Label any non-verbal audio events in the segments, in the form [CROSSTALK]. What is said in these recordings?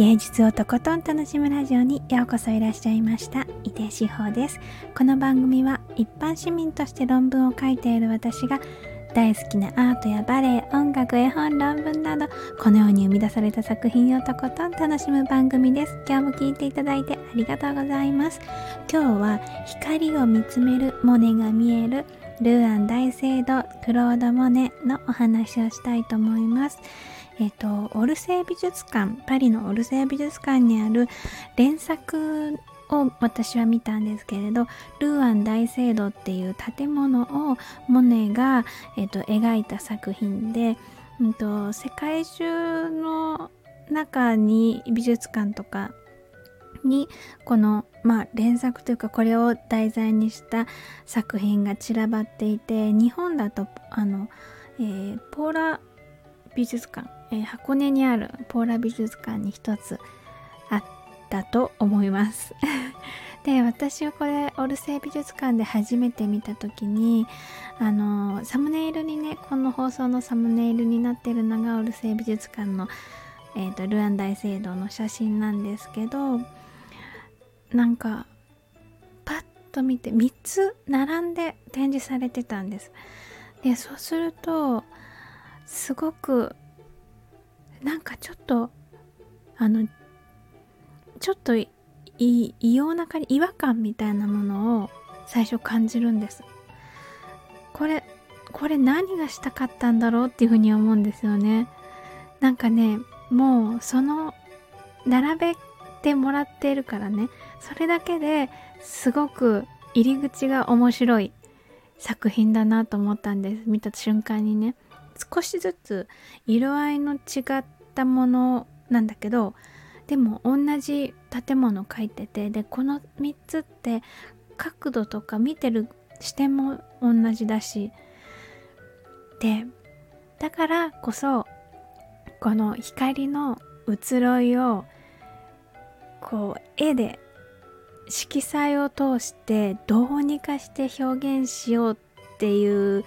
芸術をとことん楽しむラジオにようこそいらっしゃいました。井出志保です。この番組は一般市民として論文を書いている私が大好きなアートやバレエ音楽絵本論文などこのように生み出された作品をとことん楽しむ番組です。今日も聞いていただいてありがとうございます。今日は光を見つめるモネが見えるルーアン大聖堂クロード・モネのお話をしたいと思います。えっ、と、オルセー美術館、パリのオルセー美術館にある連作を私は見たんですけれど、ルーアン大聖堂っていう建物をモネが、えっ、と、描いた作品で、うんと、世界中の中に美術館とかにこの、まあ、連作というかこれを題材にした作品が散らばっていて日本だとあの、えー、ポーラ美術館、えー、箱根にあるポーラ美術館に一つあったと思います。[LAUGHS] で私はこれオルセイ美術館で初めて見た時にあのサムネイルにねこの放送のサムネイルになってるのがオルセイ美術館の、えーと、ルアン大聖堂の写真なんですけどなんかパッと見て3つ並んで展示されてたんです。でそうするとすごくなんかちょっとあのちょっと異様な感じ違和感みたいなものを最初感じるんです。これこれ何がしたかったんだろうっていうふうに思うんですよね。なんかねもうその並べてもらっているからね。それだけですごく入り口が面白い作品だなと思ったんです。見た瞬間にね。少しずつ色合いの違ったものなんだけどでも同じ建物描いててでこの3つって角度とか見てる視点も同じだしでだからこそこの光の移ろいをこう絵で色彩を通してどうにかして表現しようっていう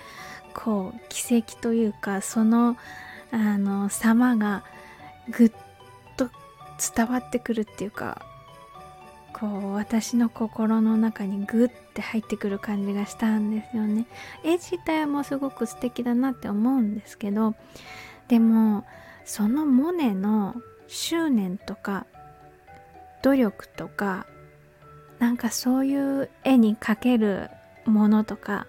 こう奇跡というかそのあの様がぐっと伝わってくるっていうかこう私の心の中にグッて入ってくる感じがしたんですよね。絵自体もすごく素敵だなって思うんですけどでもそのモネの執念とか努力とかなんかそういう絵に描けるものとか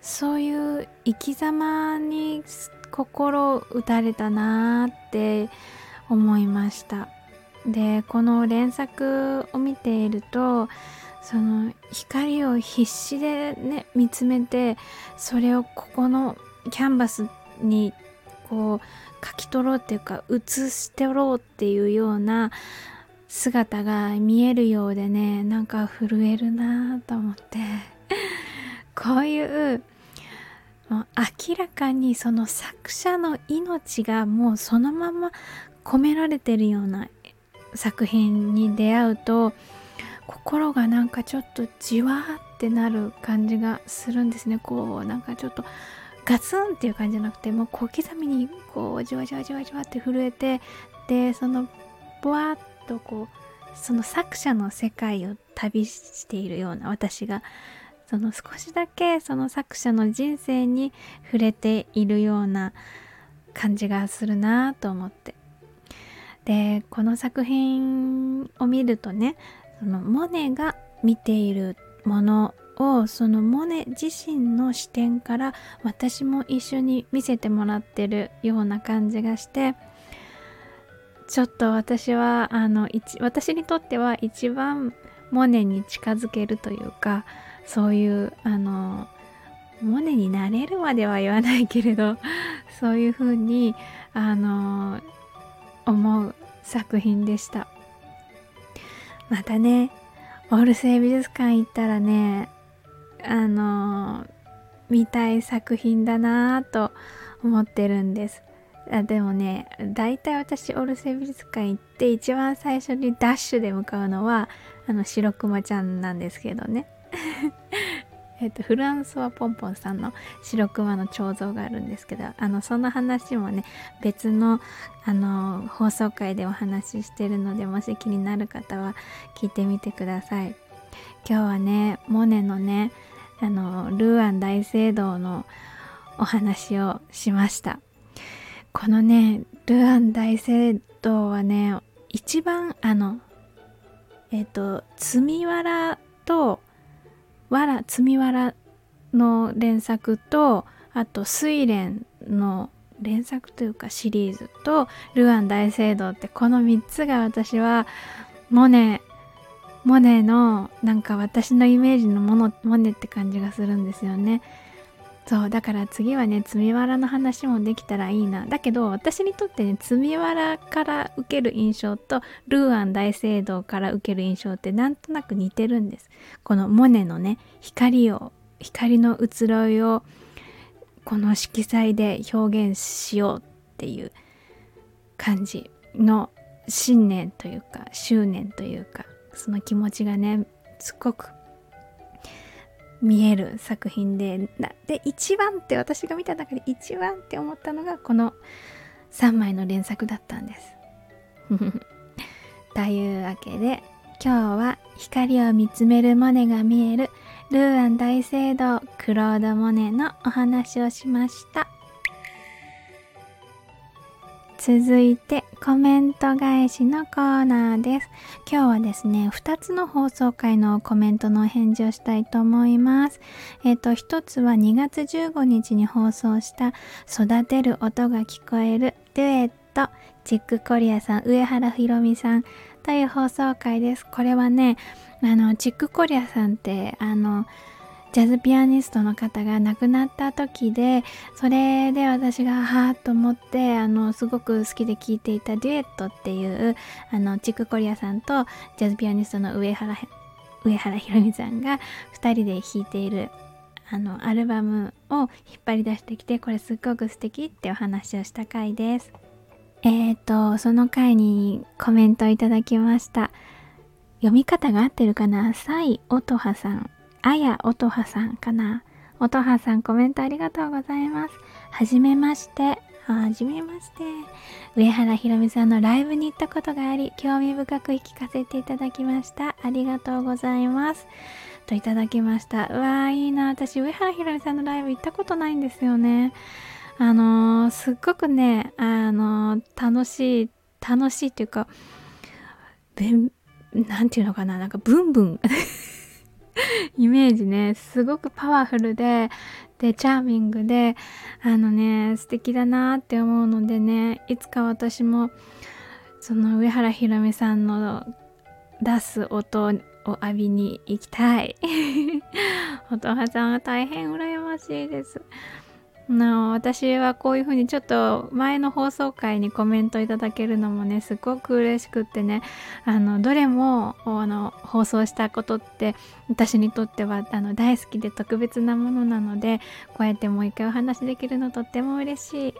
そういう生き様に心打たれたなーって思いました。でこの連作を見ているとその光を必死でね見つめてそれをここのキャンバスにこう書き取ろうっていうか写してろうっていうような姿が見えるようでねなんか震えるなと思って。こういう明らかにその作者の命がもうそのまま込められてるような作品に出会うと心がなんかちょっとじわーってなる感じがするんですね。こうなんかちょっとガツンっていう感じじゃなくてもう小刻みにこうじわじわじわじわって震えてでそのぼわっとこうその作者の世界を旅しているような私がその少しだけその作者の人生に触れているような感じがするなと思って。でこの作品を見るとねそのモネが見ているものをそのモネ自身の視点から私も一緒に見せてもらってるような感じがしてちょっと私はあの私にとっては一番モネに近づけるというかそういうあのモネになれるまでは言わないけれど [LAUGHS] そういう風にあの思う作品でした。またねオールセイ美術館行ったらねあの見たい作品だなぁと思ってるんです。あでもね大体私オールセイ美術館行って一番最初にダッシュで向かうのはあの白熊ちゃんなんですけどね。えっと、フランソワポンポンさんの白熊の彫像があるんですけど、あの、その話もね、別の、あの、放送回でお話ししてるので、もし気になる方は聞いてみてください。今日はね、モネのね、あの、ルーアン大聖堂のお話をしました。このね、ルーアン大聖堂はね、一番あの、えっ、と、積みわらと、わら、積みわらの連作と、あと、睡蓮の連作というかシリーズと、ルアン大聖堂ってこの3つが私は、モネ、モネのなんか私のイメージのもの、モネって感じがするんですよね。そうだから次はね積みわらの話もできたらいいな。だけど私にとってね積みわらから受ける印象とルーアン大聖堂から受ける印象ってなんとなく似てるんです。このモネのね光を光の移ろいをこの色彩で表現しようっていう感じの信念というか執念というかその気持ちがねすごく見える作品でで一番って私が見た中で一番って思ったのがこの3枚の連作だったんです。[LAUGHS] というわけで今日は光を見つめるモネが見えるルーアン大聖堂クロード・モネのお話をしました。続いてコメント返しのコーナーです。今日はですね、2つの放送回のコメントの返事をしたいと思います。えっ、ー、と、1つは2月15日に放送した育てる音が聞こえるデュエットチックコリアさん、上原ひろみさんという放送回です。これはね、あの、チックコリアさんって、あの、ジャズピアニストの方が亡くなった時でそれで私がはーっと思ってあのすごく好きで聴いていたデュエットっていうあのチクコリアさんとジャズピアニストの上原上原ひろみさんが2人で弾いているあのアルバムを引っ張り出してきてこれすっごく素敵ってお話をした回です。えっ、ー、とその回にコメントいただきました。読み方が合ってるかな？サイ・オトハさんあやおとはさんかな。おとはさんコメントありがとうございます。はじめまして。はじめまして。上原ひろみさんのライブに行ったことがあり、興味深く聞かせていただきました。ありがとうございます。といただきました。うわーいいな。私、上原ひろみさんのライブ行ったことないんですよね。あのー、すっごくね、あのー、楽しい、楽しいっていうか、べん、なんていうのかな、なんかブンブン [LAUGHS] イメージねすごくパワフルででチャーミングであのね素敵だなって思うのでねいつか私もその上原ひろみさんの出す音を浴びに行きたい。[LAUGHS] 音羽さんは大変羨ましいです。な私はこういうふうにちょっと前の放送回にコメントいただけるのもねすごく嬉しくってね。あのどれもあの放送したことって私にとってはあの大好きで特別なものなのでこうやってもう一回お話できるのとっても嬉しい。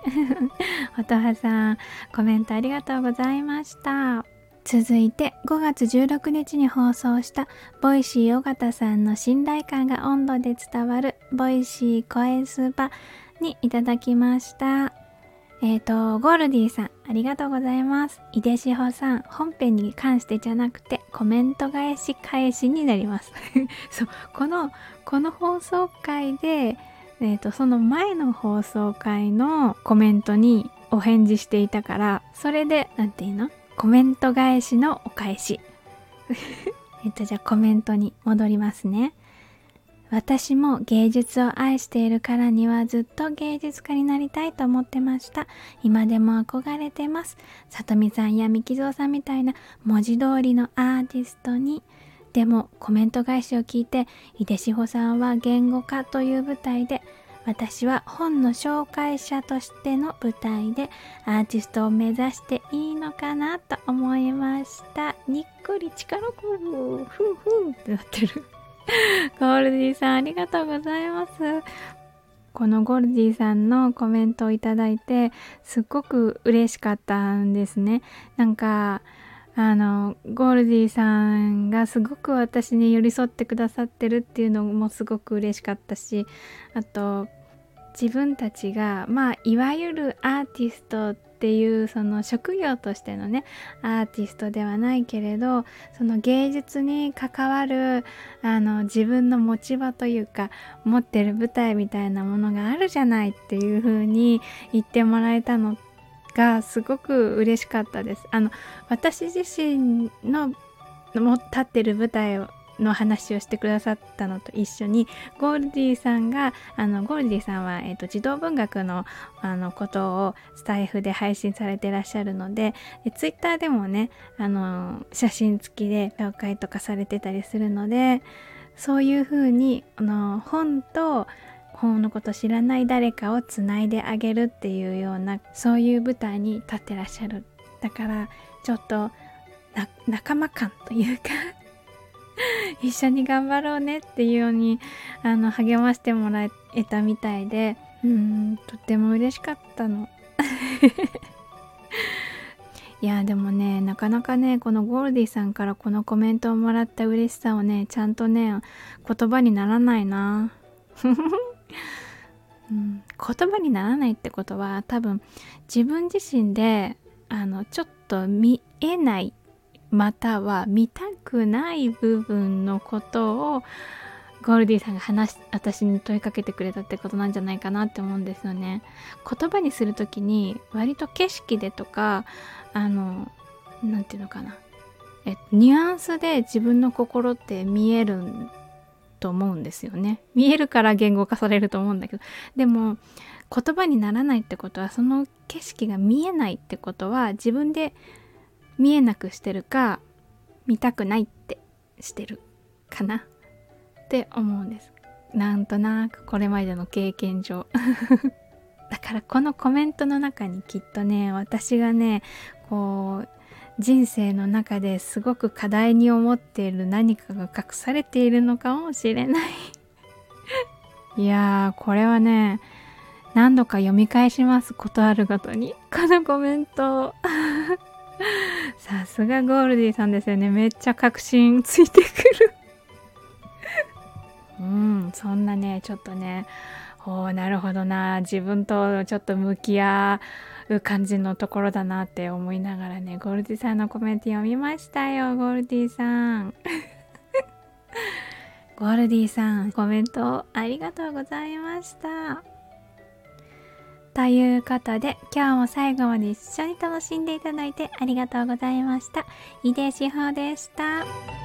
[LAUGHS] 音羽さんコメントありがとうございました。続いて5月16日に放送した Voicy 尾形さんの信頼感が温度で伝わる Voicy 声スーパーにいただきました。えっ、ー、と、ゴールディさん、ありがとうございます。井出志保さん、本編に関してじゃなくて、コメント返し返しになります。[LAUGHS] そう、この、この放送回で、えっ、ー、と、その前の放送回のコメントにお返事していたから、それで、なんていうの？コメント返しのお返し。[LAUGHS] えっと、じゃあコメントに戻りますね。私も芸術を愛しているからにはずっと芸術家になりたいと思ってました。今でも憧れてます。里見さんや三木蔵さんみたいな文字通りのアーティストに。でもコメント返しを聞いて、井出志保さんは言語化という舞台で、私は本の紹介者としての舞台でアーティストを目指していいのかなと思いました。にっくり力こぶ、ふんふんってなってる。[LAUGHS] ゴールディさんありがとうございます。このゴールディさんのコメントをいただいてすっごく嬉しかったんですね。なんかあのゴールディさんがすごく私に寄り添ってくださってるっていうのもすごく嬉しかったしあと自分たちがまあいわゆるアーティストっていうその職業としてのねアーティストではないけれどその芸術に関わるあの自分の持ち場というか持ってる舞台みたいなものがあるじゃないっていう風に言ってもらえたのがすごく嬉しかったです。あの私自身のも立ってる舞台の話をしてくださったのと一緒にゴールディさんがあのゴールディさんは、えーと、児童文学のあのことをスタイフで配信されてらっしゃるのででツイッターでもねあの写真付きで紹介とかされてたりするのでそういう風にあの本と本のこと知らない誰かをつないであげるっていうようなそういう舞台に立ってらっしゃる。だからちょっと仲間感というか [LAUGHS] 一緒に頑張ろうねっていうようにあの励ましてもらえたみたいでうんとっても嬉しかったの。[LAUGHS] いやでもねなかなかねこのゴールディさんからこのコメントをもらった嬉しさをねちゃんとね言葉にならないな。[LAUGHS] うん、言葉にならないってことは多分自分自身であのちょっと見えないまたは見たくない部分のことをゴールディさんが話私に問いかけてくれたってことなんじゃないかなって思うんですよね。言葉にする時に割と景色でとかあの何て言うのかなえニュアンスで自分の心って見えると思うんですよね。見えるから言語化されると思うんだけどでも言葉にならないってことはその景色が見えないってことは自分で見えなくしてるか見たくないってしてるかな。って思うんです。なんとなくこれまでの経験上。[LAUGHS] だからこのコメントの中にきっとね私がねこう人生の中ですごく課題に思っている何かが隠されているのかもしれない。[LAUGHS] いやーこれはね何度か読み返しますことあるごとに。このコメント [LAUGHS] [LAUGHS] さすがゴールディさんですよね。めっちゃ確信ついてくる。[LAUGHS] うんそんなねちょっとね。おーなるほどな。自分とちょっと向き合う感じのところだなって思いながらねゴールディさんのコメント読みましたよゴールディさん。[LAUGHS] ゴールディさんコメントありがとうございました。ということで今日も最後まで一緒に楽しんでいただいてありがとうございました井出志保でした。